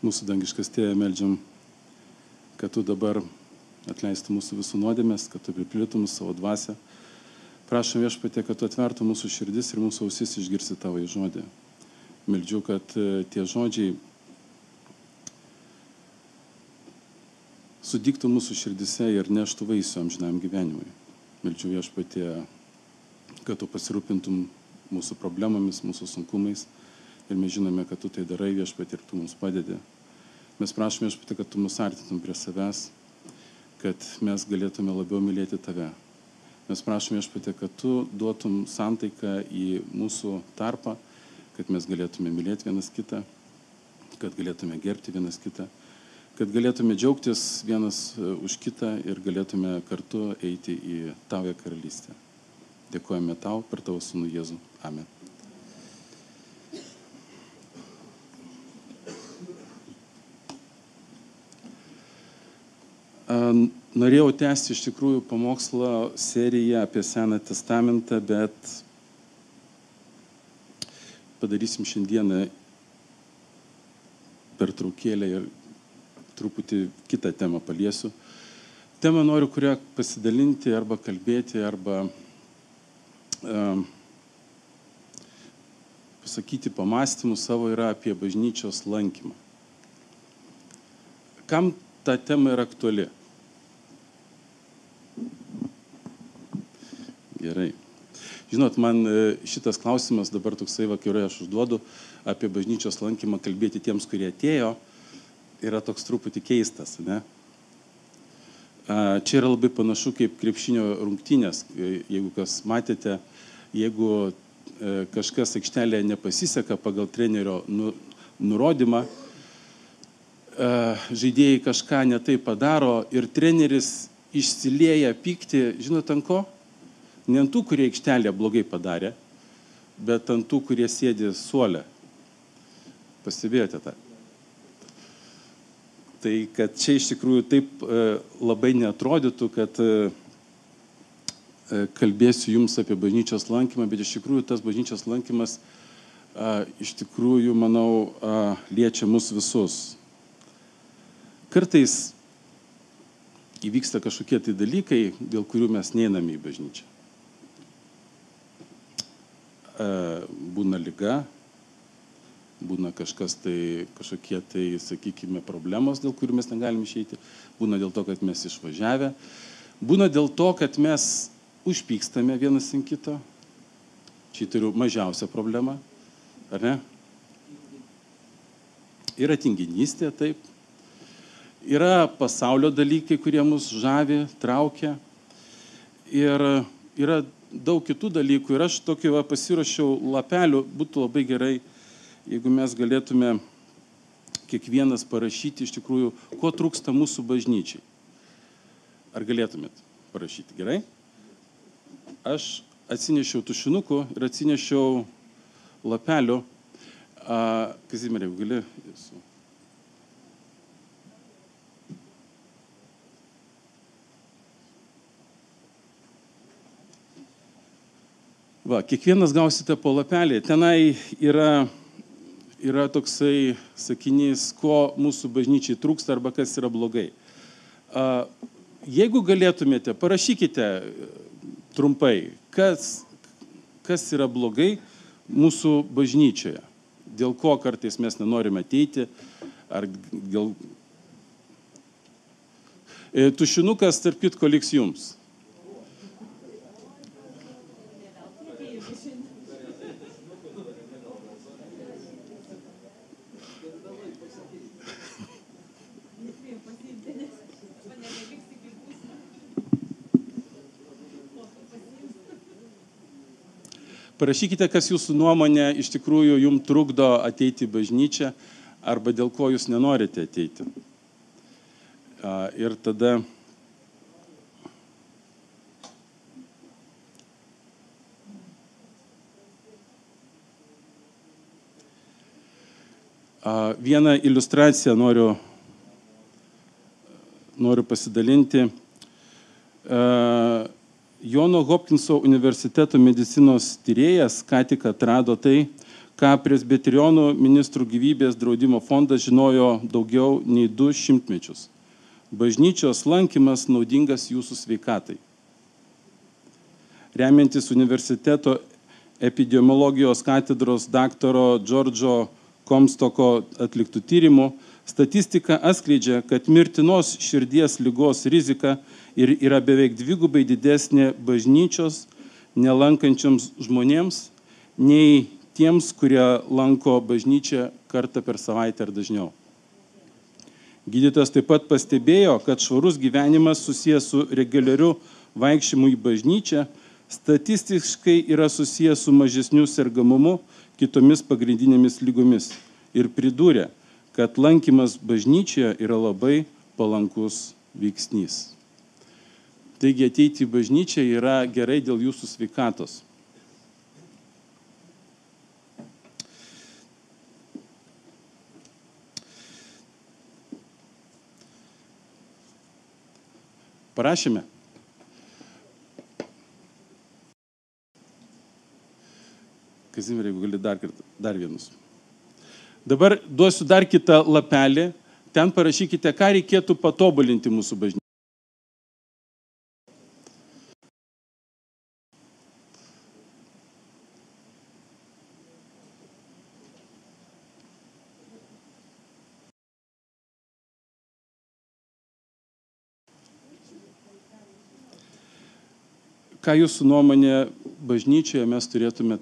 Mūsų dangiškas tėvė, meldžiam, kad tu dabar atleistum mūsų visų nuodėmės, kad tu pripildytum savo dvasę. Prašom viešpatė, kad tu atvertum mūsų širdis ir mūsų ausis išgirsi tavo į žodį. Meldžiu, kad e, tie žodžiai sudiktų mūsų širdise ir neštų vaisių amžinam gyvenimui. Meldžiu viešpatė, kad tu pasirūpintum mūsų problemomis, mūsų sunkumais. Ir mes žinome, kad tu tai darai viešpatė ir tu mums padedi. Mes prašome viešpatė, kad tu mus artytum prie savęs, kad mes galėtume labiau mylėti tave. Mes prašome viešpatė, kad tu duotum santaiką į mūsų tarpą, kad mes galėtume mylėti vienas kitą, kad galėtume gerbti vienas kitą, kad galėtume džiaugtis vienas e, už kitą ir galėtume kartu eiti į tavoje karalystę. Dėkojame tau per tavo sūnų Jėzų. Amen. Norėjau tęsti iš tikrųjų pamokslo seriją apie Seną testamentą, bet padarysim šiandieną per traukėlę ir truputį kitą temą paliesiu. Temą noriu, kurią pasidalinti arba kalbėti, arba um, pasakyti pamastymų savo yra apie bažnyčios lankymą. Kam ta tema yra aktuali? Gerai. Žinot, man e, šitas klausimas dabar toksai vakirai aš užduodu apie bažnyčios lankymą kalbėti tiems, kurie atėjo, yra toks truputį keistas. Ne? Čia yra labai panašu kaip krepšinio rungtynės. E, jeigu kas matėte, jeigu e, kažkas aikštelėje nepasiseka pagal trenerio nu, nurodymą, žaidėjai kažką netai padaro ir treneris išsilieja pykti, žinot, ant ko? Ne ant tų, kurie aikštelėje blogai padarė, bet ant tų, kurie sėdi suolę. Pastebėjote tą? Tai kad čia iš tikrųjų taip e, labai netrodytų, kad e, e, kalbėsiu jums apie bažnyčios lankymą, bet iš tikrųjų tas bažnyčios lankymas iš tikrųjų, manau, liečia mus visus. Kartais įvyksta kažkokie tai dalykai, dėl kurių mes neiname į bažnyčią. E, būna lyga, būna kažkas tai, kažkokie tai, sakykime, problemos, dėl kurių mes negalim išeiti, būna dėl to, kad mes išvažiavę, būna dėl to, kad mes užpykstame vienas ant kito. Čia turiu mažiausią problemą, ar ne? Yra tinginystė, taip. Yra pasaulio dalykai, kurie mus žavi, traukia. Ir yra daug kitų dalykų ir aš tokį va, pasirašiau lapelių, būtų labai gerai, jeigu mes galėtume kiekvienas parašyti iš tikrųjų, ko trūksta mūsų bažnyčiai. Ar galėtumėt parašyti? Gerai? Aš atsinešiau tušinukų ir atsinešiau lapelių. Kazimierė, gali. Esu. Va, kiekvienas gausite po lapelį. Tenai yra, yra toksai sakinys, ko mūsų bažnyčiai trūksta arba kas yra blogai. Jeigu galėtumėte, parašykite trumpai, kas, kas yra blogai mūsų bažnyčioje. Dėl ko kartais mes nenorime ateiti, ar dėl... E, tušinukas, tarp kitko, liks jums. Parašykite, kas jūsų nuomonė iš tikrųjų jums trukdo ateiti į bažnyčią arba dėl ko jūs nenorite ateiti. Ir tada Vieną iliustraciją noriu, noriu pasidalinti. Jono Hopkinso universiteto medicinos tyrėjas ką tik atrado tai, ką presbiterionų ministrų gyvybės draudimo fondas žinojo daugiau nei du šimtmečius. Bažnyčios lankymas naudingas jūsų sveikatai. Remiantis universiteto epidemiologijos katedros daktaro Džordžo Komstoko atliktų tyrimų, statistika atskleidžia, kad mirtinos širdies lygos rizika ir yra beveik dvigubai didesnė bažnyčios nelankančiams žmonėms nei tiems, kurie lanko bažnyčią kartą per savaitę ar dažniau. Gydytojas taip pat pastebėjo, kad švarus gyvenimas susijęs su reguliariu vaikščiojimu į bažnyčią statistiškai yra susijęs su mažesniu sergamumu kitomis pagrindinėmis lygomis. Ir pridūrė, kad lankymas bažnyčioje yra labai palankus veiksnys. Taigi ateiti į bažnyčią yra gerai dėl jūsų sveikatos. Parašėme. Kazimir, jeigu gali dar, dar vienus. Dabar duosiu dar kitą lapelį. Ten parašykite, ką reikėtų patobulinti mūsų bažnyčiai. ką jūsų nuomonė bažnyčioje mes turėtume,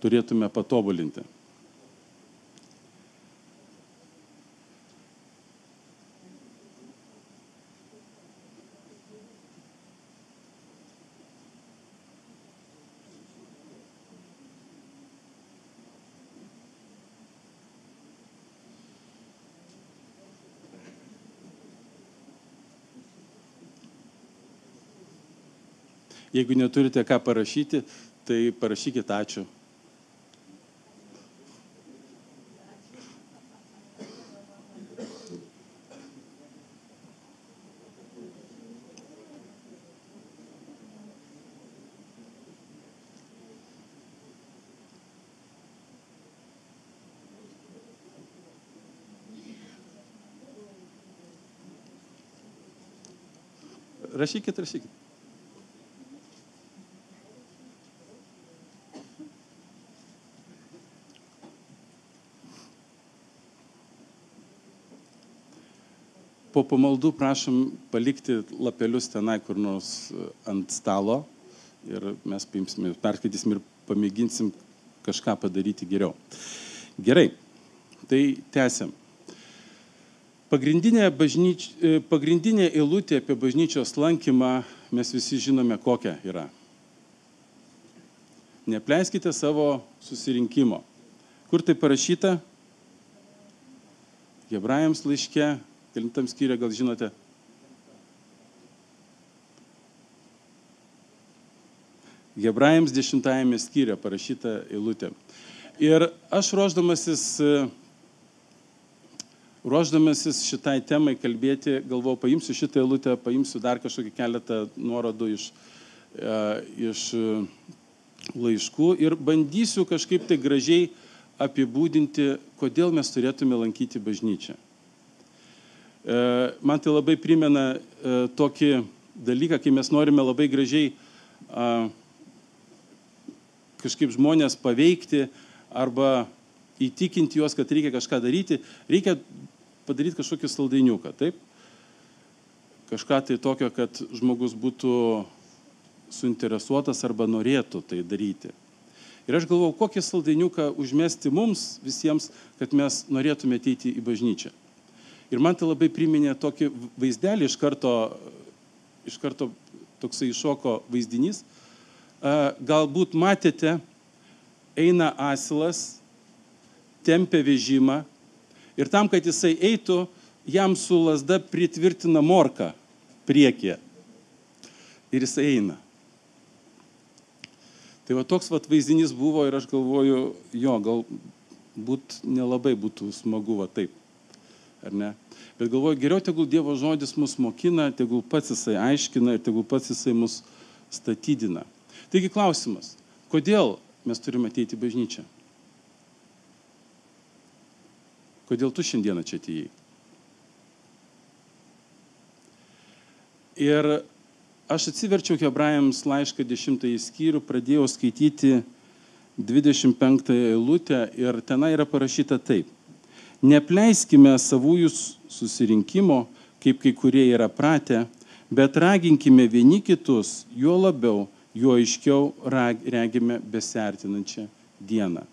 turėtume patobulinti? Jeigu neturite ką parašyti, tai parašykite ačiū. Rašykit, rašykit. Po pamaldų prašom palikti lapelius tenai kur nors e, ant stalo ir mes paimsim, perskaitysim ir pamėginsim kažką padaryti geriau. Gerai, tai tęsiam. Pagrindinė, bažnyč... E, pagrindinė eilutė apie bažnyčios lankymą mes visi žinome kokia yra. Nepleiskite savo susirinkimo. Kur tai parašyta? Hebrajams laiške Kelintam skyriuje gal žinote? Hebrajams dešimtajame skyriuje parašyta eilutė. Ir aš ruoždamasis, ruoždamasis šitai temai kalbėti, galvoju, paimsiu šitą eilutę, paimsiu dar kažkokį keletą nuorodų iš, e, iš laiškų ir bandysiu kažkaip tai gražiai apibūdinti, kodėl mes turėtume lankyti bažnyčią. E, man tai labai primena e, tokį dalyką, kai mes norime labai gražiai kažkaip žmonės paveikti arba įtikinti juos, kad reikia kažką daryti, reikia padaryti kažkokį saldainiuką, taip? Kažką tai tokio, kad žmogus būtų suinteresuotas arba norėtų tai daryti. Ir aš galvau, kokį saldainiuką užmesti mums visiems, kad mes norėtume ateiti į bažnyčią. Ir man tai labai priminė tokį vaizdelį iš karto, iš karto toksai iššoko vaizdinys. Galbūt matėte, eina asilas, tempia vežimą ir tam, kad jisai eitų, jam su lasda pritvirtina morką priekyje. Ir jisai eina. Tai va toks va vaizdinys buvo ir aš galvoju, jo, galbūt nelabai būtų smagu va taip ar ne? Bet galvoju, geriau tegul Dievo žodis mus mokina, tegul pats jisai aiškina ir tegul pats jisai mus statydina. Taigi klausimas, kodėl mes turime ateiti į bažnyčią? Kodėl tu šiandieną čia atėjai? Ir aš atsiverčiau Hebrajams laišką 10 skyrių, pradėjau skaityti 25 eilutę ir tenai yra parašyta taip. Nepleiskime savųjų susirinkimo, kaip kai kurie yra pratę, bet raginkime vieni kitus, juo labiau, juo aiškiau regime besertinančią dieną.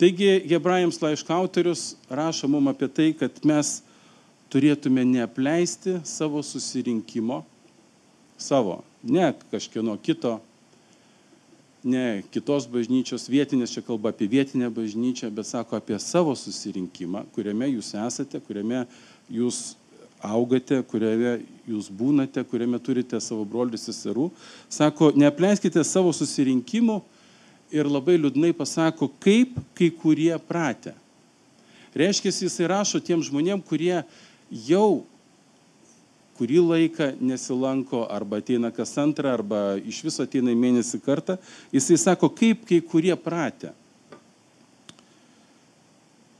Taigi Hebrajams laiško autorius rašo mums apie tai, kad mes turėtume neapleisti savo susirinkimo, savo, ne kažkieno kito, ne kitos bažnyčios, vietinės, čia kalba apie vietinę bažnyčią, bet sako apie savo susirinkimą, kuriame jūs esate, kuriame jūs augate, kuriame jūs būnate, kuriame turite savo brolius ir seserų. Sako, neapleiskite savo susirinkimų, ir labai liūdnai pasako, kaip kai kurie pratę. Reiškia, jisai rašo tiem žmonėm, kurie jau kurį laiką nesilanko arba ateina kas antrą, arba iš viso ateina į mėnesį kartą, jisai sako, kaip kai kurie pratę.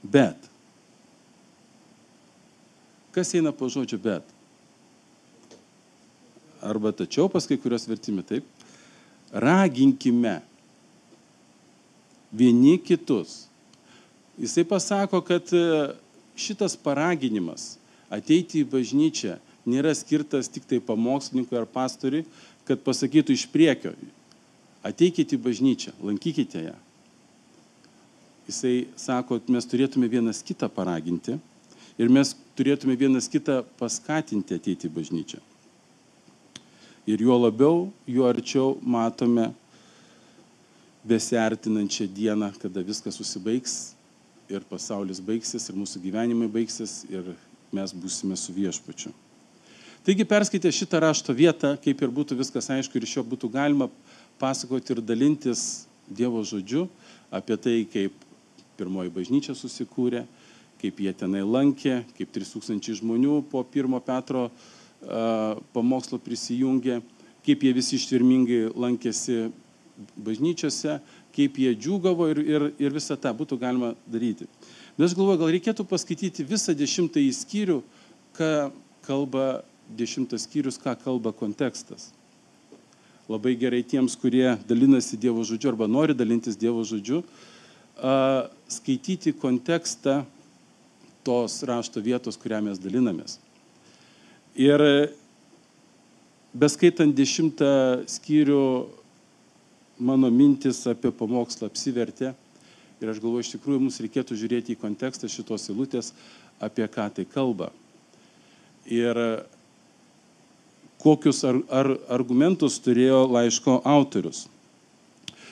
Bet. Kas eina po žodžiu bet? Arba tačiau pas kai kurios vertimi taip. Raginkime vieni kitus. Jisai pasako, kad e, šitas paraginimas ateiti į bažnyčią nėra skirtas tik tai pamokslininkui ar pastoriui, kad pasakytų iš priekio, ateikite į bažnyčią, lankykite ją. Jisai sako, mes turėtume vienas kitą paraginti ir mes turėtume vienas kitą paskatinti ateiti į bažnyčią. Ir juo labiau, juo arčiau matome besiartinančią dieną, kada viskas susibaigs ir pasaulis baigsis, ir mūsų gyvenimai baigsis, ir mes būsime su viešpačiu. Taigi perskaitę šitą rašto vietą, kaip ir būtų viskas aišku, ir iš jo būtų galima pasakoti ir dalintis Dievo žodžiu apie tai, kaip pirmoji bažnyčia susikūrė, kaip jie tenai lankė, kaip 3000 žmonių po pirmo Petro uh, pamokslo prisijungė, kaip jie visi ištvirmingai lankėsi bažnyčiose, kaip jie džiūgavo ir, ir, ir visą tą būtų galima daryti. Bet aš galvoju, gal reikėtų paskaityti visą dešimtąjį skyrių, ką kalba dešimtas skyrius, ką kalba kontekstas. Labai gerai tiems, kurie dalinasi Dievo žodžiu arba nori dalintis Dievo žodžiu, skaityti kontekstą tos rašto vietos, kurią mes dalinamės. Ir beskaitant dešimtą skyrių mano mintis apie pamokslą apsivertė. Ir aš galvoju, iš tikrųjų, mums reikėtų žiūrėti į kontekstą šitos eilutės, apie ką tai kalba. Ir kokius ar, ar argumentus turėjo laiško autorius.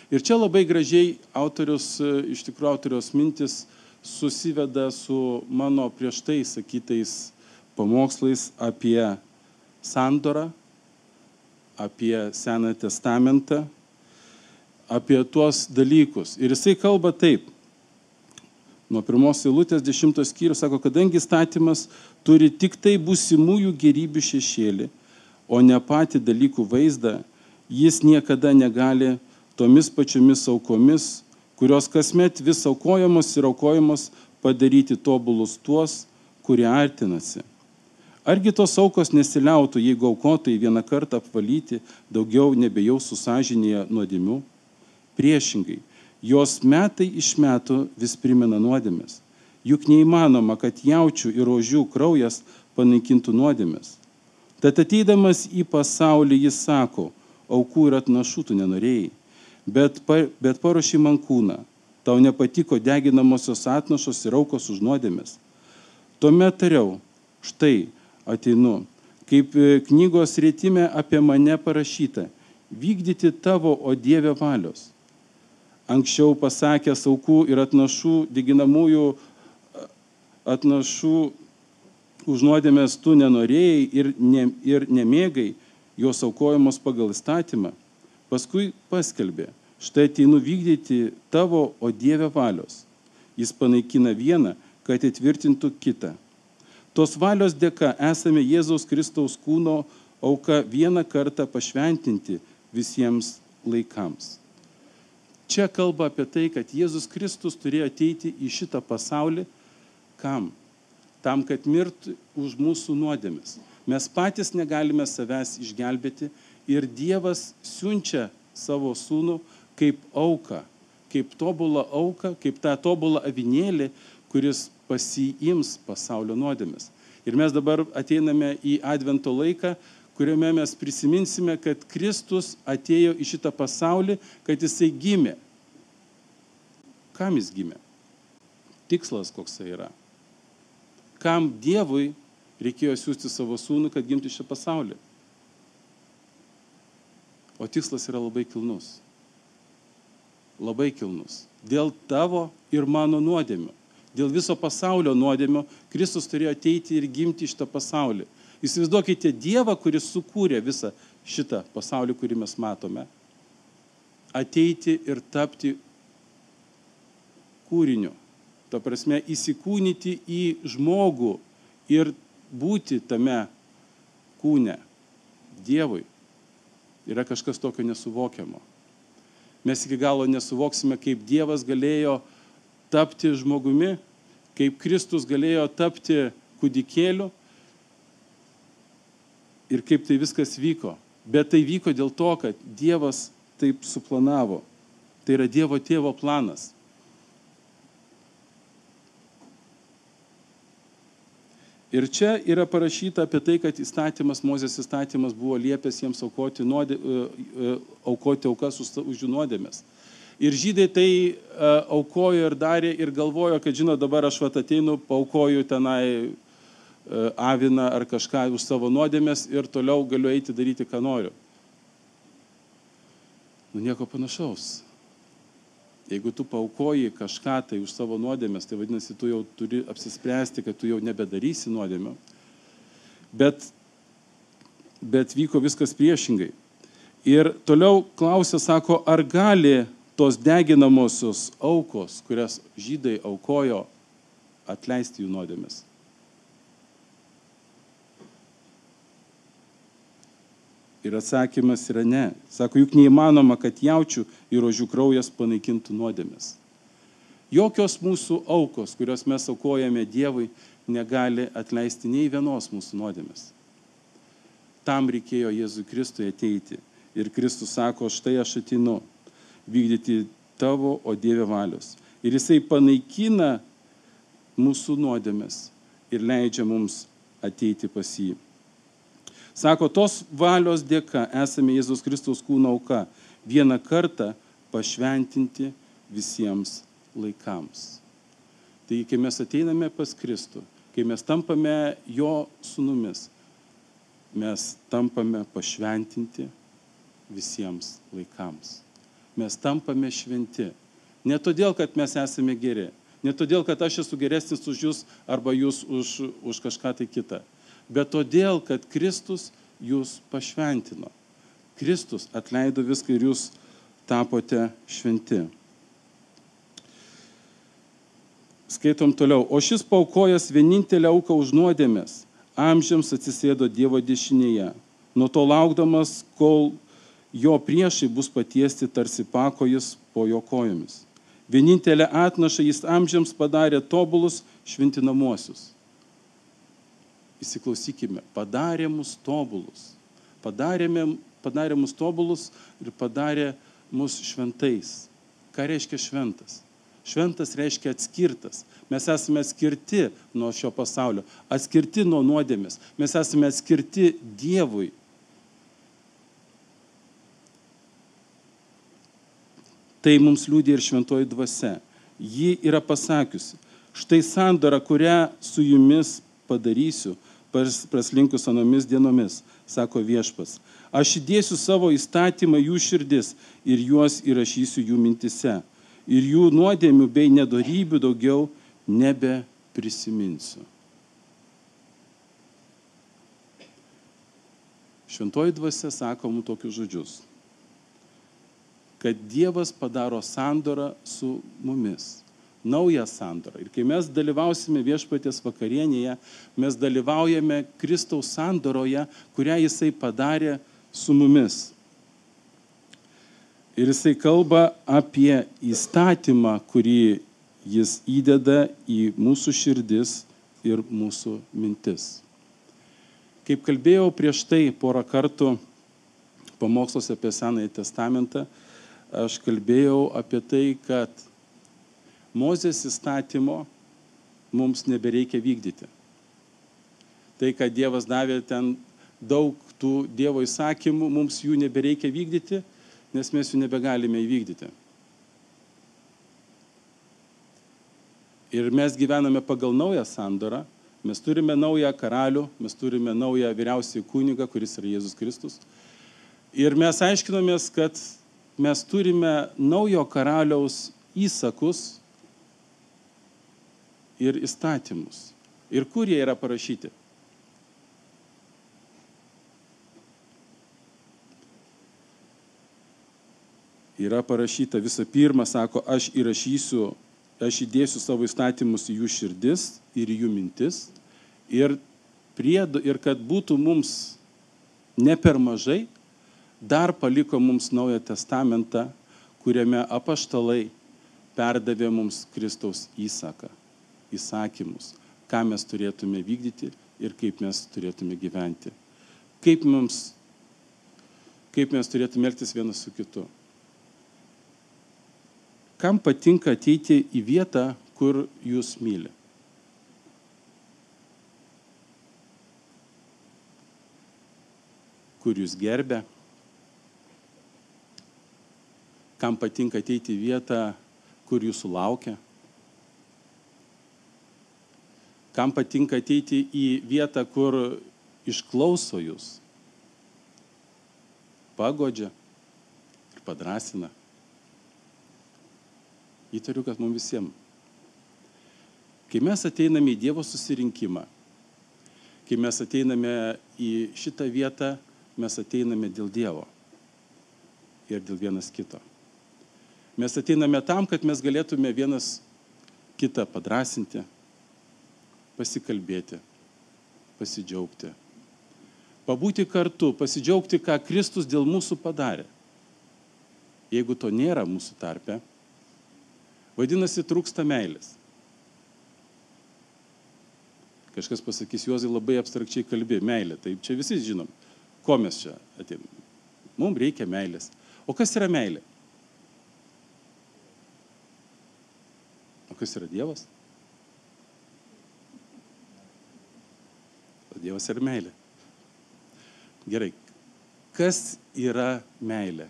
Ir čia labai gražiai autorius, iš tikrųjų autorios mintis susiveda su mano prieš tai sakytais pamokslais apie sandorą, apie Seną testamentą apie tuos dalykus. Ir jisai kalba taip. Nuo pirmos eilutės dešimtos skyrius sako, kadangi statymas turi tik tai būsimųjų gerybių šešėlį, o ne patį dalykų vaizdą, jis niekada negali tomis pačiomis aukomis, kurios kasmet vis aukojamos ir aukojamos, padaryti tobulus tuos, kurie artinasi. Argi tos aukos nesiliautų, jeigu aukotai vieną kartą apvalyti, daugiau nebejausų sąžinėje nuodėmių? Priešingai, jos metai iš metų vis primena nuodėmės. Juk neįmanoma, kad jaučių ir ožių kraujas panaikintų nuodėmės. Tad ateidamas į pasaulį jis sako, aukų ir atnašų tu nenorėjai, bet, pa, bet paruošė man kūną, tau nepatiko deginamosios atnašos ir aukos už nuodėmės. Tuomet tariau, štai ateinu, kaip e, knygos rėtime apie mane parašyta, vykdyti tavo, o Dieve valios. Anksčiau pasakęs aukų ir atnašų, diginamųjų atnašų už nuodėmės tu nenorėjai ir, ne, ir nemėgai jos aukojamos pagal įstatymą. Paskui paskelbė, štai ateinu vykdyti tavo, o Dieve valios. Jis panaikina vieną, kad įtvirtintų kitą. Tos valios dėka esame Jėzaus Kristaus kūno auka vieną kartą pašventinti visiems laikams. Čia kalba apie tai, kad Jėzus Kristus turėjo ateiti į šitą pasaulį Kam? Tam, kad mirtų už mūsų nuodėmis. Mes patys negalime savęs išgelbėti ir Dievas siunčia savo sūnų kaip auką, kaip tobulą auką, kaip tą tobulą avinėlį, kuris pasiims pasaulio nuodėmis. Ir mes dabar ateiname į Advento laiką, kuriame mes prisiminsime, kad Kristus atėjo į šitą pasaulį, kad jisai gimė. Kam jis gimė? Tikslas koks tai yra. Kam Dievui reikėjo siūsti savo sūnų, kad gimtų šią pasaulį. O tikslas yra labai kilnus. Labai kilnus. Dėl tavo ir mano nuodėmių. Dėl viso pasaulio nuodėmių Kristus turėjo ateiti ir gimti šitą pasaulį. Įsivaizduokite Dievą, kuris sukūrė visą šitą pasaulį, kurį mes matome. Ateiti ir tapti kūriniu. Ta prasme, įsikūnyti į žmogų ir būti tame kūne. Dievui yra kažkas tokio nesuvokiamo. Mes iki galo nesuvoksime, kaip Dievas galėjo tapti žmogumi, kaip Kristus galėjo tapti kūdikėliu ir kaip tai viskas vyko. Bet tai vyko dėl to, kad Dievas taip suplanavo. Tai yra Dievo tėvo planas. Ir čia yra parašyta apie tai, kad įstatymas, Mozės įstatymas buvo liepęs jiems aukoti, nuodė, e, e, aukoti aukas už, už jų nuodėmės. Ir žydai tai uh, aukojo ir darė ir galvojo, kad, žinot, dabar aš vat ateinu, paukoju tenai aviną ar kažką už savo nuodėmės ir toliau galiu eiti daryti, ką noriu. Nu nieko panašaus. Jeigu tu paukoji kažką tai už savo nuodėmės, tai vadinasi, tu jau turi apsispręsti, kad tu jau nebedarysi nuodėmio. Bet, bet vyko viskas priešingai. Ir toliau klausė, sako, ar gali tos deginamosios aukos, kurias žydai aukojo, atleisti jų nuodėmės. Ir atsakymas yra ne. Sako, juk neįmanoma, kad jaučių ir ožių kraujas panaikintų nuodėmės. Jokios mūsų aukos, kurios mes aukojame Dievui, negali atleisti nei vienos mūsų nuodėmės. Tam reikėjo Jėzui Kristui ateiti. Ir Kristus sako, štai aš atinu vykdyti tavo, o Dieve valios. Ir jisai panaikina mūsų nuodėmės ir leidžia mums ateiti pas jį. Sako, tos valios dėka esame Jėzus Kristaus kūno auka vieną kartą pašventinti visiems laikams. Tai kai mes ateiname pas Kristų, kai mes tampame jo sunumis, mes tampame pašventinti visiems laikams. Mes tampame šventi. Ne todėl, kad mes esame geri, ne todėl, kad aš esu geresnis už jūs arba jūs už, už kažką tai kitą bet todėl, kad Kristus jūs pašventino. Kristus atleido viską ir jūs tapote šventi. Skaitom toliau. O šis paukojas vienintelę auką už nuodėmės amžiams atsisėdo Dievo dešinėje, nuo to laukdamas, kol jo priešai bus patiesti tarsi pakojus po jo kojomis. Vienintelę atnašą jis amžiams padarė tobulus šventinamuosius įsiklausykime, padarė mus tobulus. Padarėme, padarė mus tobulus ir padarė mus šventais. Ką reiškia šventas? Šventas reiškia atskirtas. Mes esame atskirti nuo šio pasaulio, atskirti nuo nuodėmės. Mes esame atskirti Dievui. Tai mums liūdė ir šventoji dvasia. Ji yra pasakiusi, štai sandora, kurią su jumis padarysiu, praslinkus anomis dienomis, sako viešpas. Aš įdėsiu savo įstatymą jų širdis ir juos įrašysiu jų mintise. Ir jų nuodėmių bei nedarybių daugiau nebeprisiminsiu. Šventoji dvasia sako mums tokius žodžius, kad Dievas padaro sandorą su mumis naują sandorą. Ir kai mes dalyvausime viešpatės vakarienėje, mes dalyvaujame Kristaus sandoroje, kurią jisai padarė su mumis. Ir jisai kalba apie įstatymą, kurį jis įdeda į mūsų širdis ir mūsų mintis. Kaip kalbėjau prieš tai porą kartų pamoksluose apie Senąjį testamentą, aš kalbėjau apie tai, kad Mozės įstatymo mums nebereikia vykdyti. Tai, kad Dievas davė ten daug tų Dievo įsakymų, mums jų nebereikia vykdyti, nes mes jų nebegalime įvykdyti. Ir mes gyvename pagal naują sandorą, mes turime naują karalių, mes turime naują vyriausiąjį kunigą, kuris yra Jėzus Kristus. Ir mes aiškinomės, kad mes turime naujo karaliaus įsakus ir įstatymus. Ir kur jie yra parašyti? Yra parašyta visą pirma, sako, aš įrašysiu aš įdėsiu savo įstatymus į jų širdis ir į jų mintis. Ir, priedo, ir kad būtų mums ne per mažai, dar paliko mums naują testamentą, kuriame apaštalai perdavė mums Kristaus įsaką, įsakymus, ką mes turėtume vykdyti ir kaip mes turėtume gyventi. Kaip, mums, kaip mes turėtume elgtis vienas su kitu kam patinka ateiti į vietą, kur jūs myli? Kur jūs gerbė? Kam patinka ateiti į vietą, kur jūsų laukia? Kam patinka ateiti į vietą, kur išklauso jūs, pagodžia ir padrasina? Įtariu, kad mums visiems. Kai mes ateiname į Dievo susirinkimą, kai mes ateiname į šitą vietą, mes ateiname dėl Dievo ir dėl vienas kito. Mes ateiname tam, kad mes galėtume vienas kitą padrasinti, pasikalbėti, pasidžiaugti, pabūti kartu, pasidžiaugti, ką Kristus dėl mūsų padarė. Jeigu to nėra mūsų tarpe, Vadinasi, trūksta meilės. Kažkas pasakys, Juozai labai abstrakčiai kalbė, meilė. Tai čia visi žinom, ko mes čia atėjome. Mums reikia meilės. O kas yra meilė? O kas yra Dievas? Dievas yra meilė. Gerai. Kas yra meilė?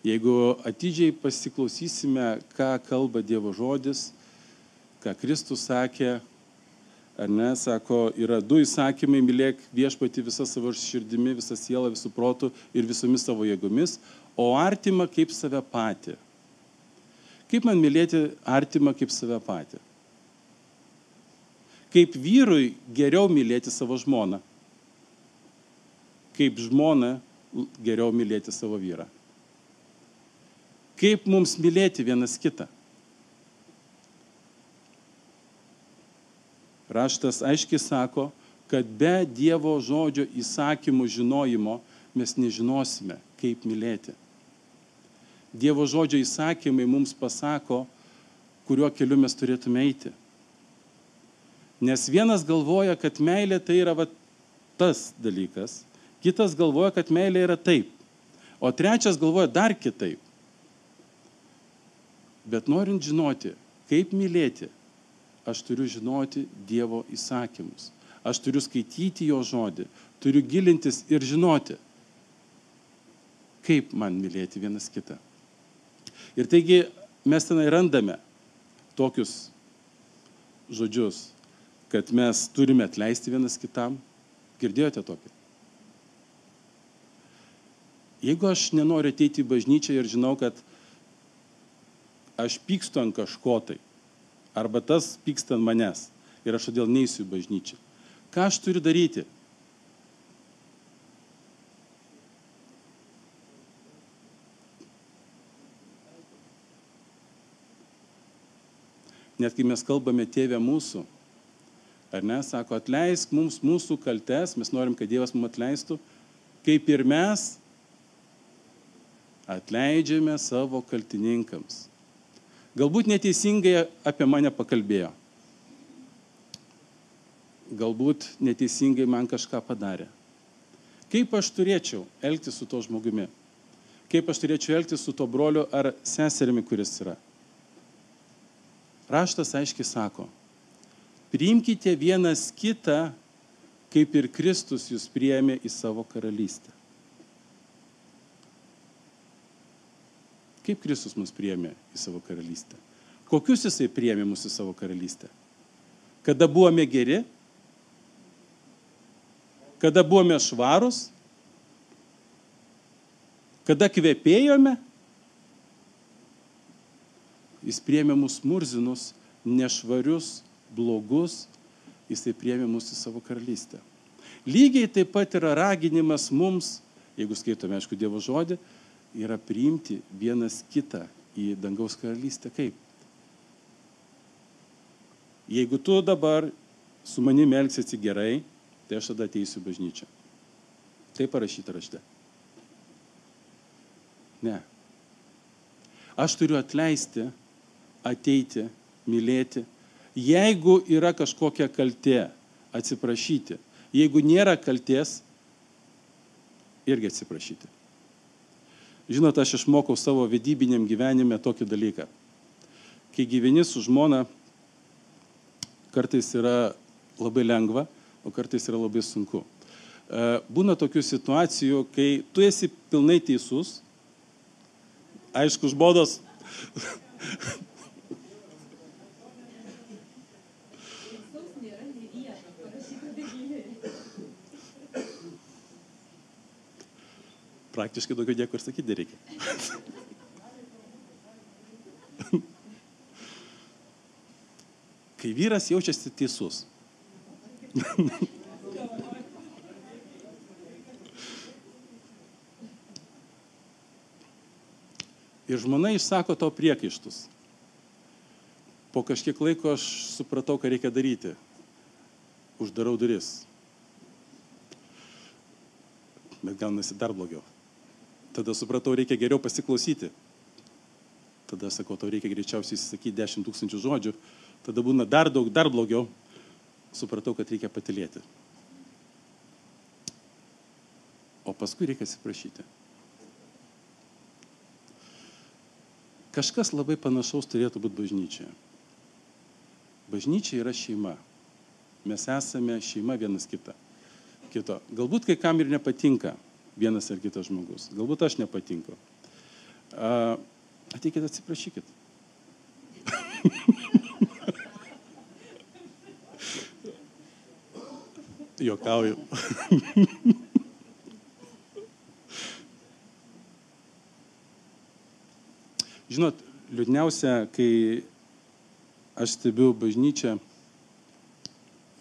Jeigu atidžiai pasiklausysime, ką kalba Dievo žodis, ką Kristus sakė, ar ne, sako, yra du įsakymai - mylėk viešpati visą savo širdimi, visą sielą, visų protų ir visomis savo jėgomis, o artimą kaip save patį. Kaip man mylėti artimą kaip save patį? Kaip vyrui geriau mylėti savo žmoną? Kaip žmona geriau mylėti savo vyrą? Kaip mums mylėti vienas kitą? Raštas aiškiai sako, kad be Dievo žodžio įsakymų žinojimo mes nežinosime, kaip mylėti. Dievo žodžio įsakymai mums pasako, kuriuo keliu mes turėtume eiti. Nes vienas galvoja, kad meilė tai yra va, tas dalykas, kitas galvoja, kad meilė yra taip, o trečias galvoja dar kitaip. Bet norint žinoti, kaip mylėti, aš turiu žinoti Dievo įsakymus. Aš turiu skaityti jo žodį, turiu gilintis ir žinoti, kaip man mylėti vienas kitą. Ir taigi mes tenai randame tokius žodžius, kad mes turime atleisti vienas kitam. Girdėjote tokį? Jeigu aš nenoriu ateiti į bažnyčią ir žinau, kad aš pykstu ant kažko tai, arba tas pyksta ant manęs ir aš todėl neįsiu į bažnyčią. Ką aš turiu daryti? Net kai mes kalbame tėvę mūsų, ar ne, sako, atleisk mums mūsų kaltes, mes norim, kad Dievas mums atleistų, kaip ir mes atleidžiame savo kaltininkams. Galbūt neteisingai apie mane pakalbėjo. Galbūt neteisingai man kažką padarė. Kaip aš turėčiau elgtis su to žmogumi? Kaip aš turėčiau elgtis su to broliu ar seserimi, kuris yra? Raštas aiškiai sako, priimkite vienas kitą, kaip ir Kristus jūs priėmė į savo karalystę. Kaip Kristus mus priėmė į savo karalystę? Kokius jisai priėmė mus į savo karalystę? Kada buvome geri? Kada buvome švarus? Kada kvepėjome? Jis priėmė mus murzinus, nešvarius, blogus, jisai priėmė mus į savo karalystę. Lygiai taip pat yra raginimas mums, jeigu skaitome, aišku, Dievo žodį, yra priimti vienas kitą į dangaus karalystę. Kaip? Jeigu tu dabar su manimi elgsiesi gerai, tai aš tada ateisiu bažnyčią. Tai parašyta rašte. Ne. Aš turiu atleisti, ateiti, mylėti. Jeigu yra kažkokia kaltė, atsiprašyti. Jeigu nėra kalties, irgi atsiprašyti. Žinot, aš išmokau savo vedybiniam gyvenime tokį dalyką. Kai gyveni su žmona, kartais yra labai lengva, o kartais yra labai sunku. E, būna tokių situacijų, kai tu esi pilnai teisus, aišku, žmonos. Praktiškai daugiau nieko ir sakyti nereikia. Kai vyras jaučiasi teisus. Ir žmona išsako tau priekaištus. Po kažkiek laiko aš supratau, ką reikia daryti. Uždarau duris. Bet gaunasi dar blogiau. Tada supratau, reikia geriau pasiklausyti. Tada sakau, tau reikia greičiausiai įsisakyti 10 tūkstančių žodžių. Tada būna dar daug, dar blogiau. Supratau, kad reikia patilėti. O paskui reikia atsiprašyti. Kažkas labai panašaus turėtų būti bažnyčioje. Bažnyčia yra šeima. Mes esame šeima vienas kita. Kito. Galbūt kai kam ir nepatinka vienas ar kitas žmogus. Galbūt aš nepatinku. Uh, ateikit atsiprašykit. Jokauju. Žinot, liūdniausia, kai aš stebiu bažnyčią,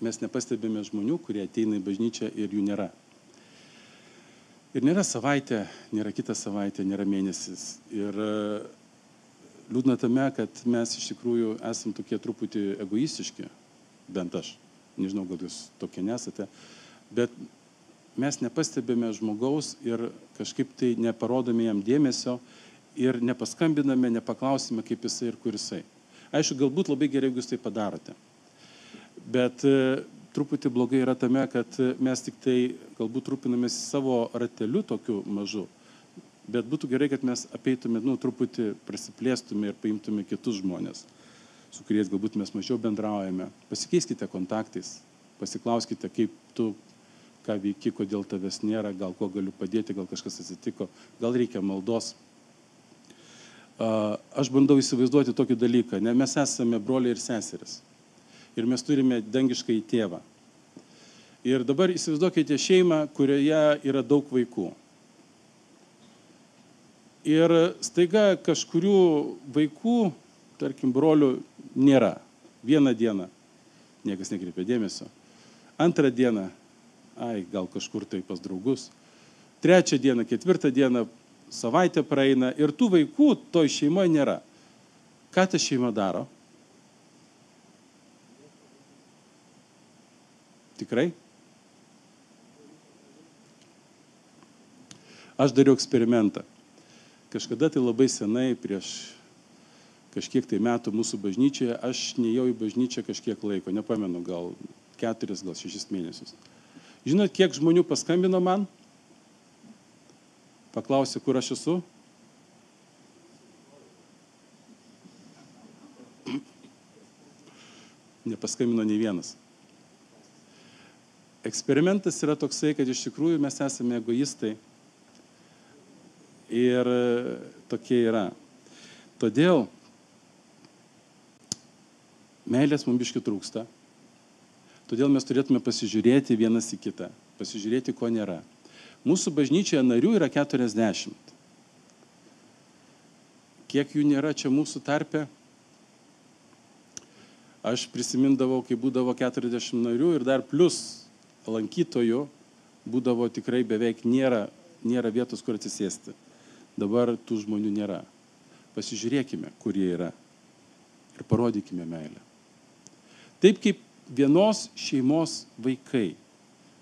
mes nepastebime žmonių, kurie ateina į bažnyčią ir jų nėra. Ir nėra savaitė, nėra kita savaitė, nėra mėnesis. Ir e, liūdna tame, kad mes iš tikrųjų esam tokie truputį egoistiški, bent aš. Nežinau, gal jūs tokie nesate. Bet mes nepastebime žmogaus ir kažkaip tai neparodome jam dėmesio ir nepaskambiname, nepaklausime, kaip jisai ir kur jisai. Aišku, galbūt labai gerai, jeigu jūs tai padarote. Bet e, truputį blogai yra tame, kad mes tik tai galbūt rūpinamės savo rateliu tokiu mažu. Bet būtų gerai, kad mes apeitume, nu, truputį prasiplėstume ir paimtume kitus žmonės, su kuriais galbūt mes mažiau bendraujame. Pasikeiskite kontaktais, pasiklauskite, kaip tu, ką veiki, kodėl tavęs nėra, gal kuo galiu padėti, gal kažkas atsitiko, gal reikia maldos aš bandau įsivaizduoti tokį dalyką, ne mes esame broliai ir seseris. Ir mes turime dangišką į tėvą. Ir dabar įsivaizduokite šeimą, kurioje yra daug vaikų. Ir staiga kažkurių vaikų, tarkim, brolių nėra. Vieną dieną niekas nekreipia dėmesio. Antrą dieną, ai, gal kažkur tai pas draugus. Trečią dieną, ketvirtą dieną savaitė praeina ir tų vaikų toj šeimoje nėra. Ką ta šeima daro? Tikrai? Aš dariau eksperimentą. Kažkada tai labai senai, prieš kažkiek tai metų mūsų bažnyčioje, aš neėjau į bažnyčią kažkiek laiko, nepamenu, gal keturis, gal šešis mėnesius. Žinot, kiek žmonių paskambino man? Paklausė, kur aš esu? Nepaskambino nei vienas. Eksperimentas yra toksai, kad iš tikrųjų mes esame egoistai. Ir tokie yra. Todėl meilės mums biški trūksta. Todėl mes turėtume pasižiūrėti vienas į kitą, pasižiūrėti, ko nėra. Mūsų bažnyčioje narių yra 40. Kiek jų nėra čia mūsų tarpe? Aš prisimindavau, kai būdavo 40 narių ir dar plus lankytojų būdavo tikrai beveik nėra, nėra vietos, kur atsisėsti. Dabar tų žmonių nėra. Pasižiūrėkime, kur jie yra ir parodykime meilę. Taip kaip vienos šeimos vaikai,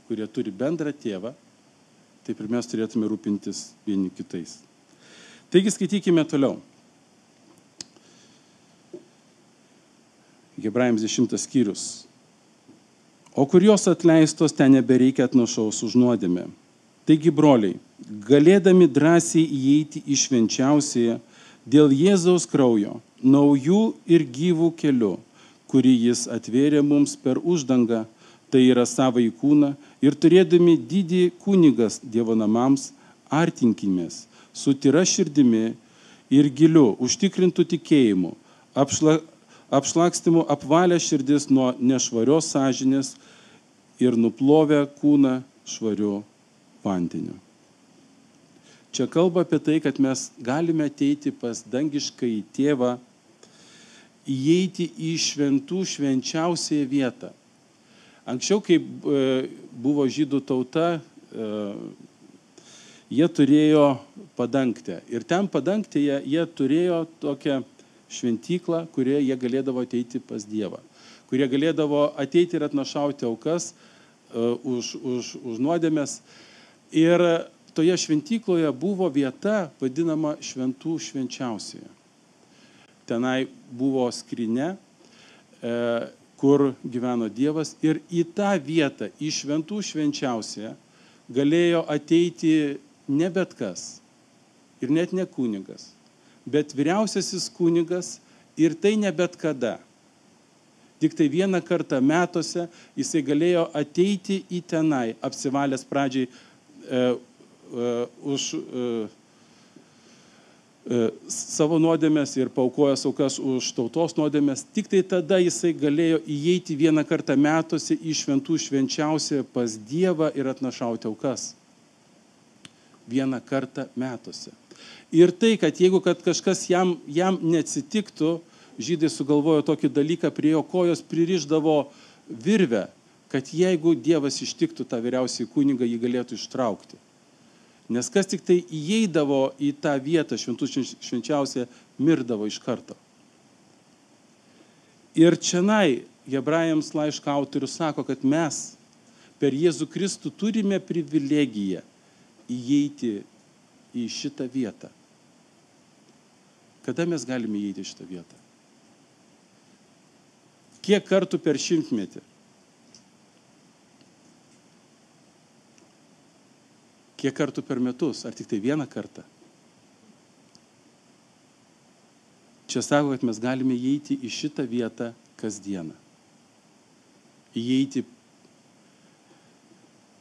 kurie turi bendrą tėvą, taip ir mes turėtume rūpintis vieni kitais. Taigi skaitykime toliau. Hebrajams 10 skyrius. O kur jos atleistos, ten nebereikia atnašaus už nuodėmę. Taigi, broliai, galėdami drąsiai įeiti į švenčiausiąją dėl Jėzaus kraujo, naujų ir gyvų kelių, kurį jis atvėrė mums per uždangą, tai yra savo į kūną, ir turėdami didį kunigas Dievo namams, artinkimės su tyra širdimi ir giliu, užtikrintų tikėjimu, apšla, apšlakstimu apvalę širdis nuo nešvarios sąžinės ir nuplovę kūną švariu vandeniu. Čia kalba apie tai, kad mes galime ateiti pas dangišką į tėvą įeiti į šventų švenčiausiąją vietą. Anksčiau, kai e, buvo žydų tauta, e, jie turėjo padangtę. Ir ten padangtėje jie turėjo tokią šventyklą, kurioje jie galėdavo ateiti pas Dievą. Kurie galėdavo ateiti ir atnašauti aukas uh, už, už, už nuodėmės. Ir toje šventykloje buvo vieta vadinama šventų švenčiausioje tenai buvo skrinė, e, kur gyveno Dievas ir į tą vietą, į šventų švenčiausią, galėjo ateiti ne bet kas ir net ne kunigas, bet vyriausiasis kunigas ir tai ne bet kada. Tik tai vieną kartą metuose jisai galėjo ateiti į tenai, apsivalęs pradžiai e, e, už e, E, savo nuodėmės ir paukojęs aukas už tautos nuodėmės, tik tai tada jisai galėjo įeiti vieną kartą metuose į šventų švenčiausią pas Dievą ir atnašauti aukas. Vieną kartą metuose. Ir tai, kad jeigu kad kažkas jam, jam neatsitiktų, žydai sugalvojo tokį dalyką, prie jo kojos pririždavo virvę, kad jeigu Dievas ištiktų tą vyriausiai kunigą, jį galėtų ištraukti. Nes kas tik tai įeidavo į tą vietą šventų švenčiausią, mirdavo iš karto. Ir čianai Hebrajams laiško autorius sako, kad mes per Jėzų Kristų turime privilegiją įeiti į šitą vietą. Kada mes galime įeiti į šitą vietą? Kiek kartų per šimtmetį? Kiek kartų per metus? Ar tik tai vieną kartą? Čia sako, kad mes galime įeiti į šitą vietą kasdieną. Įeiti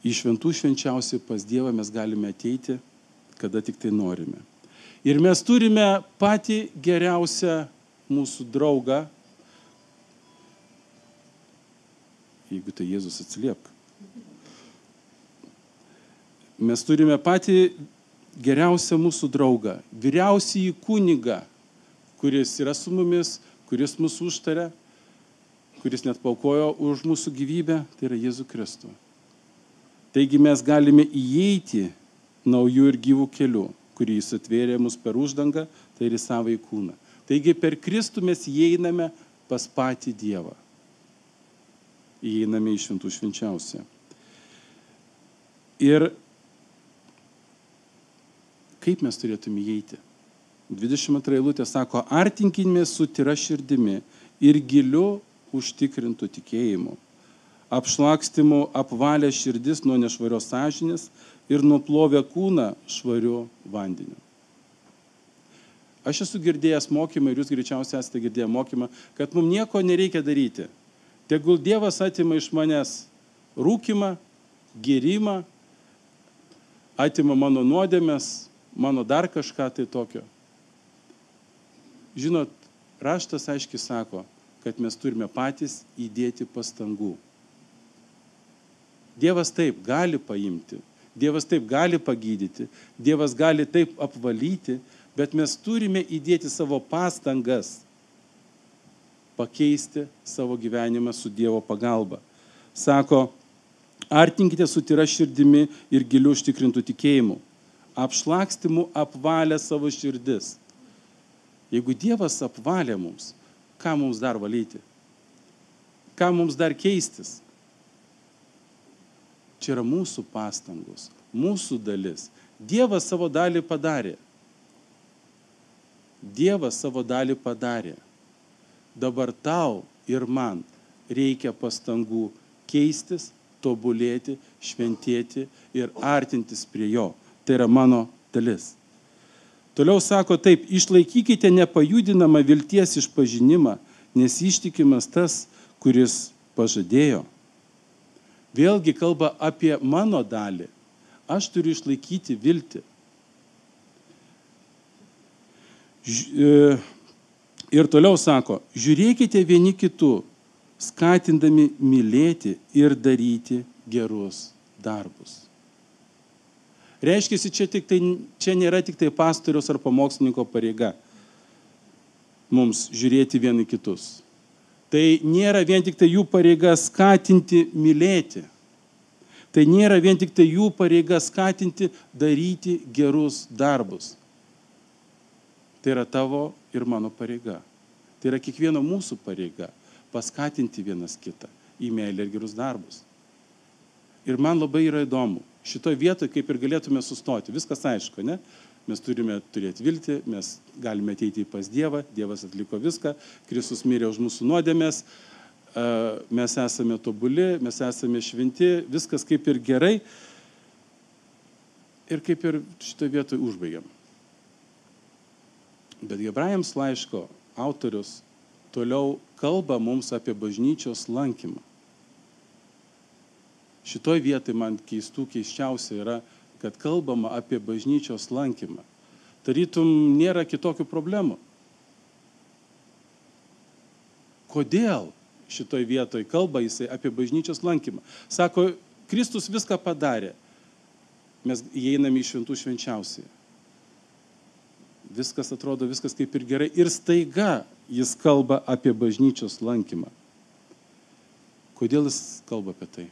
į šventų švenčiausių pas Dievą mes galime ateiti, kada tik tai norime. Ir mes turime patį geriausią mūsų draugą, jeigu tai Jėzus atsiliepk mes turime patį geriausią mūsų draugą, vyriausiąjį kunigą, kuris yra su mumis, kuris mūsų užtarė, kuris net paukojo už mūsų gyvybę, tai yra Jėzų Kristų. Taigi mes galime įeiti naujų ir gyvų kelių, kurį jis atvėrė mus per uždangą, tai ir į savo įkūną. Taigi per Kristų mes įeiname pas patį Dievą. Įeiname į šventų švenčiausią. Ir kaip mes turėtume įeiti. 22 eilutė sako, artinkime su tyra širdimi ir giliu užtikrintų tikėjimu. Apšlakstimu apvalę širdis nuo nešvarios sąžinės ir nuplovę kūną švariu vandeniu. Aš esu girdėjęs mokymą ir jūs greičiausiai esate girdėję mokymą, kad mums nieko nereikia daryti. Tegul Dievas atima iš manęs rūkimą, gėrimą, atima mano nuodėmės, mano dar kažką tai tokio. Žinot, raštas aiškiai sako, kad mes turime patys įdėti pastangų. Dievas taip gali paimti, Dievas taip gali pagydyti, Dievas gali taip apvalyti, bet mes turime įdėti savo pastangas pakeisti savo gyvenimą su Dievo pagalba. Sako, artinkite su tyra širdimi ir giliu užtikrintų tikėjimu, apšlakstimu apvalę savo širdis. Jeigu Dievas apvalė mums, ką mums dar valyti? Ką mums dar keistis? Čia yra mūsų pastangos, mūsų dalis. Dievas savo dalį padarė. Dievas savo dalį padarė. Dabar tau ir man reikia pastangų keistis, tobulėti, šventėti ir artintis prie jo. Tai yra mano dalis. Toliau sako taip, išlaikykite nepajudinamą vilties išpažinimą, nes ištikimas tas, kuris pažadėjo. Vėlgi kalba apie mano dalį. Aš turiu išlaikyti viltį. E, ir toliau sako, žiūrėkite vieni kitų, skatindami mylėti ir daryti gerus darbus. Reiškia, čia, tai, čia nėra tik tai pastoriaus ar pamokslininko pareiga mums žiūrėti vieni kitus. Tai nėra vien tik tai jų pareiga skatinti mylėti. Tai nėra vien tik tai jų pareiga skatinti daryti gerus darbus. Tai yra tavo ir mano pareiga. Tai yra kiekvieno mūsų pareiga paskatinti vienas kitą į meilę ir gerus darbus. Ir man labai yra įdomu, šitoje vietoje kaip ir galėtume sustoti, viskas aišku, ne? Mes turime turėti viltį, mes galime ateiti pas Dievą, Dievas atliko viską, Kristus mirė už mūsų nuodėmės, mes esame tobuli, mes esame šventi, viskas kaip ir gerai. Ir kaip ir šitoje vietoje užbaigiam. Bet Hebrajams laiško autorius toliau kalba mums apie bažnyčios lankymą. Šitoj vietoj man keistų keiščiausia yra, kad kalbama apie bažnyčios lankymą. Tarytum nėra kitokių problemų. Kodėl šitoj vietoj kalba jisai apie bažnyčios lankymą? Sako, Kristus viską padarė. Mes įeiname į šventų švenčiausiai. Viskas atrodo, viskas kaip ir gerai. Ir staiga jis kalba apie bažnyčios lankymą. Kodėl jis kalba apie tai?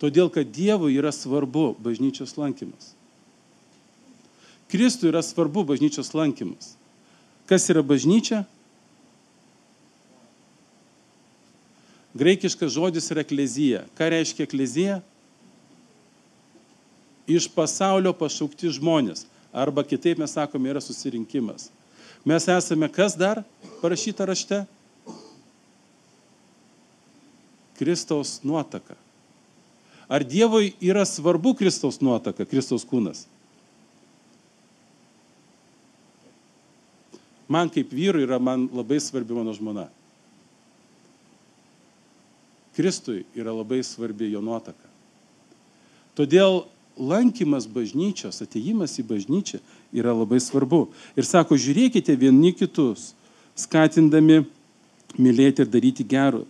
Todėl, kad Dievui yra svarbu bažnyčios lankymas. Kristui yra svarbu bažnyčios lankymas. Kas yra bažnyčia? Graikiškas žodis yra eklezija. Ką reiškia eklezija? Iš pasaulio pašaukti žmonės. Arba kitaip mes sakome, yra susirinkimas. Mes esame kas dar parašyta rašte? Kristaus nuotaka. Ar Dievui yra svarbu Kristaus nuotaka, Kristaus kūnas? Man kaip vyrui yra man labai svarbi mano žmona. Kristui yra labai svarbi jo nuotaka. Todėl lankymas bažnyčios, ateimas į bažnyčią yra labai svarbu. Ir sako, žiūrėkite vieni kitus, skatindami mylėti ir daryti gerų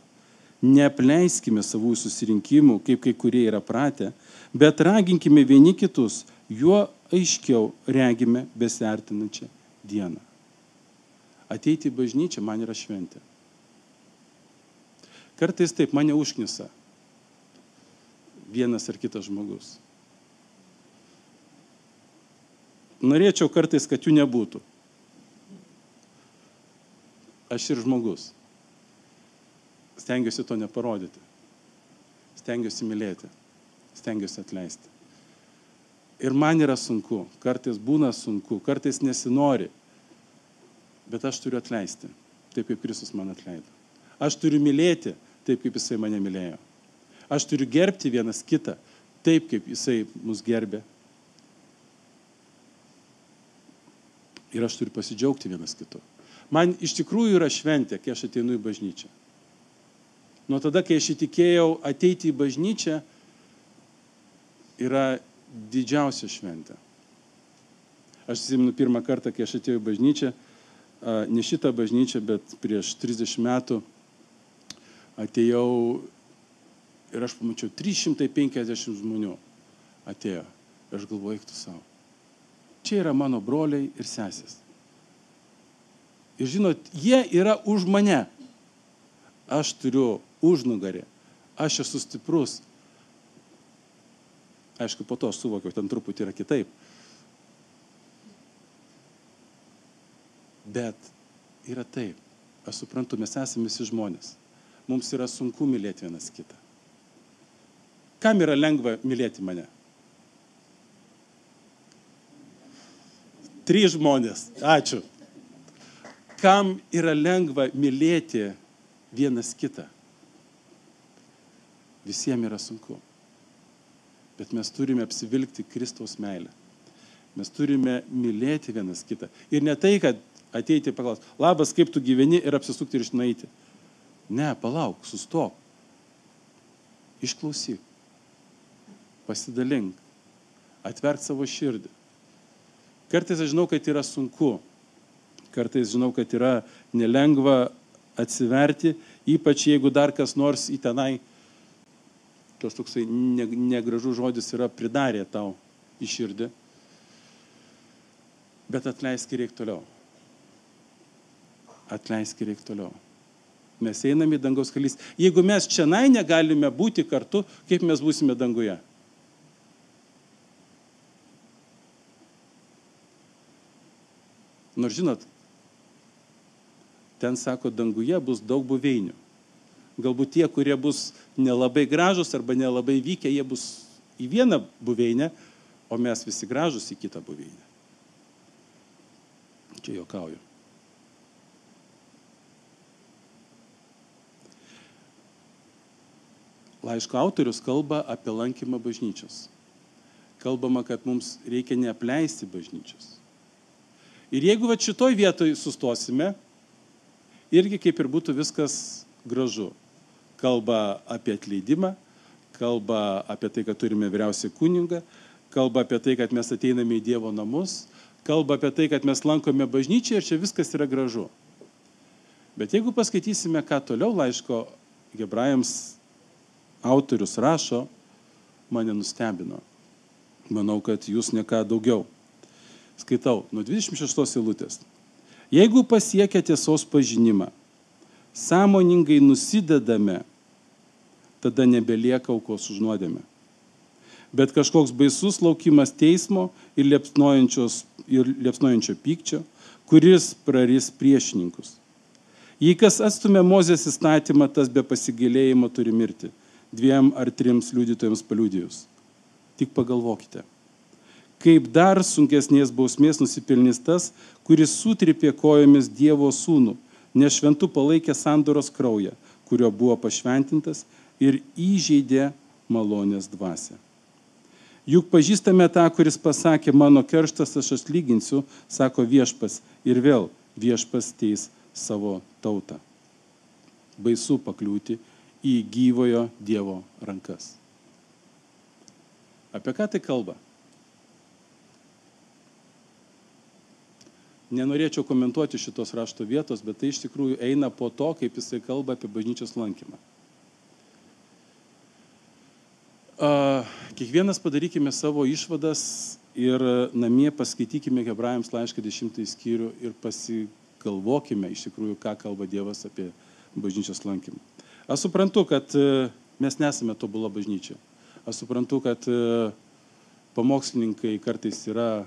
neapleiskime savų susirinkimų, kaip kai kurie yra pratę, bet raginkime vieni kitus, juo aiškiau regime besertinančią dieną. Ateiti į bažnyčią man yra šventė. Kartais taip mane užknisa vienas ar kitas žmogus. Norėčiau kartais, kad jų nebūtų. Aš ir žmogus stengiuosi to neparodyti. Stengiuosi mylėti. Stengiuosi atleisti. Ir man yra sunku, kartais būna sunku, kartais nesinori, bet aš turiu atleisti, taip kaip Kristus man atleido. Aš turiu mylėti, taip kaip Jisai mane mylėjo. Aš turiu gerbti vienas kitą, taip kaip Jisai mus gerbė. Ir aš turiu pasidžiaugti vienas kitu. Man iš tikrųjų yra šventė, kai aš ateinu į bažnyčią. Nuo tada, kai aš įtikėjau ateiti į bažnyčią, yra didžiausia šventė. Aš atsimenu pirmą kartą, kai aš atėjau į bažnyčią, ne šitą bažnyčią, bet prieš 30 metų atėjau ir aš pamačiau 350 žmonių atėjo. Ir aš galvoju, eik tu savo. Čia yra mano broliai ir sesės. Ir žinot, jie yra už mane. Aš turiu užnugarį. Aš esu stiprus. Aišku, po to aš suvokiau, ten truputį yra kitaip. Bet yra taip. Aš suprantu, mes esame visi žmonės. Mums yra sunku mylėti vienas kitą. Kam yra lengva mylėti mane? Trys žmonės. Ačiū. Kam yra lengva mylėti vienas kitą? Visiems yra sunku. Bet mes turime apsivilkti Kristaus meilę. Mes turime mylėti vienas kitą. Ir ne tai, kad ateiti ir paklausti, labas, kaip tu gyveni ir apsisukti ir išnaiti. Ne, palauk, sustok. Išklausyk. Pasidalink. Atverk savo širdį. Kartais aš žinau, kad yra sunku. Kartais žinau, kad yra nelengva atsiverti, ypač jeigu dar kas nors į tenai, tos toksai negražus žodis yra pridarė tau į širdį. Bet atleisk ir reik toliau. Atleisk ir reik toliau. Mes einame į dangaus kalys. Jeigu mes čia negalime būti kartu, kaip mes būsime danguje? Nors žinot, ten sako, danguje bus daug buveinių. Galbūt tie, kurie bus nelabai gražus arba nelabai vykę, jie bus į vieną buveinę, o mes visi gražus į kitą buveinę. Čia jokauju. Laiško autorius kalba apie lankymą bažnyčios. Kalbama, kad mums reikia neapleisti bažnyčios. Ir jeigu va šitoj vietoj sustosime, irgi kaip ir būtų viskas gražu. Kalba apie atleidimą, kalba apie tai, kad turime vyriausią kuningą, kalba apie tai, kad mes ateiname į Dievo namus, kalba apie tai, kad mes lankome bažnyčią ir čia viskas yra gražu. Bet jeigu paskaitysime, ką toliau laiško hebrajams autorius rašo, mane nustebino. Manau, kad jūs neką daugiau. Skaitau nuo 26 eilutės. Jeigu pasiekia tiesos pažinimą, sąmoningai nusidedame, tada nebelieka aukos už nuodėmę. Bet kažkoks baisus laukimas teismo ir liepsnojančio pykčio, kuris praris priešininkus. Jei kas atstumė Mozės įstatymą, tas be pasigilėjimo turi mirti, dviem ar trims liudytojams paliudijus. Tik pagalvokite kaip dar sunkesnės bausmės nusipelnys tas, kuris sutripė kojomis Dievo sūnų, nes šventų palaikė sandoros kraują, kurio buvo pašventintas ir įžeidė malonės dvasę. Juk pažįstame tą, kuris pasakė, mano kerštas aš atlyginsiu, sako viešpas, ir vėl viešpas teis savo tautą. Baisu pakliūti į gyvojo Dievo rankas. Apie ką tai kalba? Nenorėčiau komentuoti šitos rašto vietos, bet tai iš tikrųjų eina po to, kaip jisai kalba apie bažnyčios lankymą. Kiekvienas padarykime savo išvadas ir namie paskaitykime Hebrajams laišką 10 skyrių ir pasigalvokime iš tikrųjų, ką kalba Dievas apie bažnyčios lankymą. Aš suprantu, kad e, mes nesame tobula bažnyčia. Aš suprantu, kad e, pamokslininkai kartais yra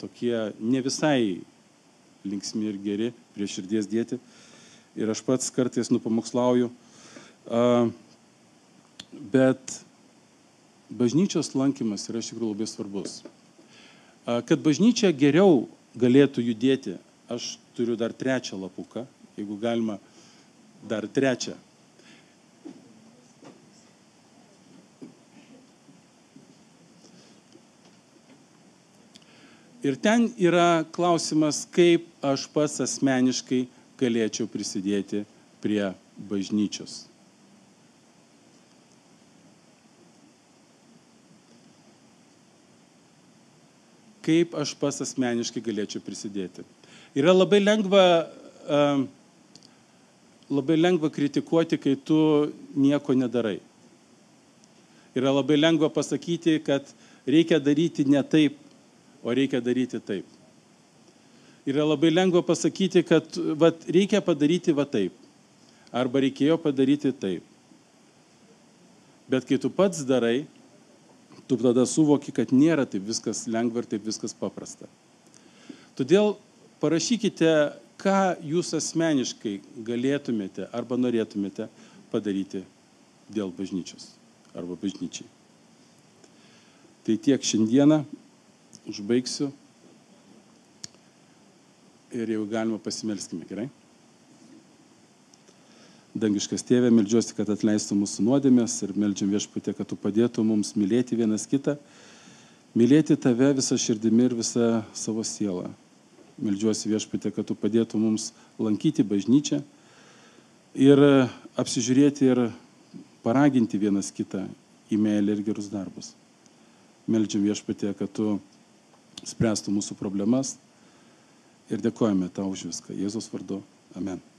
tokie ne visai linksmi ir geri prie širdies dėti. Ir aš pats kartais nupamokslauju. Bet bažnyčios lankymas yra iš tikrųjų labai svarbus. Kad bažnyčia geriau galėtų judėti, aš turiu dar trečią lapuką, jeigu galima, dar trečią. Ir ten yra klausimas, kaip aš pats asmeniškai galėčiau prisidėti prie bažnyčios. Kaip aš pats asmeniškai galėčiau prisidėti. Yra labai lengva, labai lengva kritikuoti, kai tu nieko nedarai. Yra labai lengva pasakyti, kad reikia daryti ne taip, o reikia daryti taip. Yra labai lengva pasakyti, kad vat, reikia padaryti va taip. Arba reikėjo padaryti taip. Bet kai tu pats darai, tu tada suvoki, kad nėra taip viskas lengva ir taip viskas paprasta. Todėl parašykite, ką jūs asmeniškai galėtumėte arba norėtumėte padaryti dėl bažnyčios arba bažnyčiai. Tai tiek šiandieną užbaigsiu ir jau galima pasimelskime, gerai? Dangiškas tėvė, melžiuosi, kad atleistų mūsų nuodėmės ir melžiam viešpatė, kad tu padėtų mums mylėti vienas kitą, mylėti tave visą širdimi ir visą savo sielą. Melžiuosi viešpatė, kad tu padėtų mums lankyti bažnyčią ir apsižiūrėti ir paraginti vienas kitą į meilę ir gerus darbus. Meldžiam viešpatė, kad tu spręstų mūsų problemas ir dėkojame tau už viską. Jėzus vardu. Amen.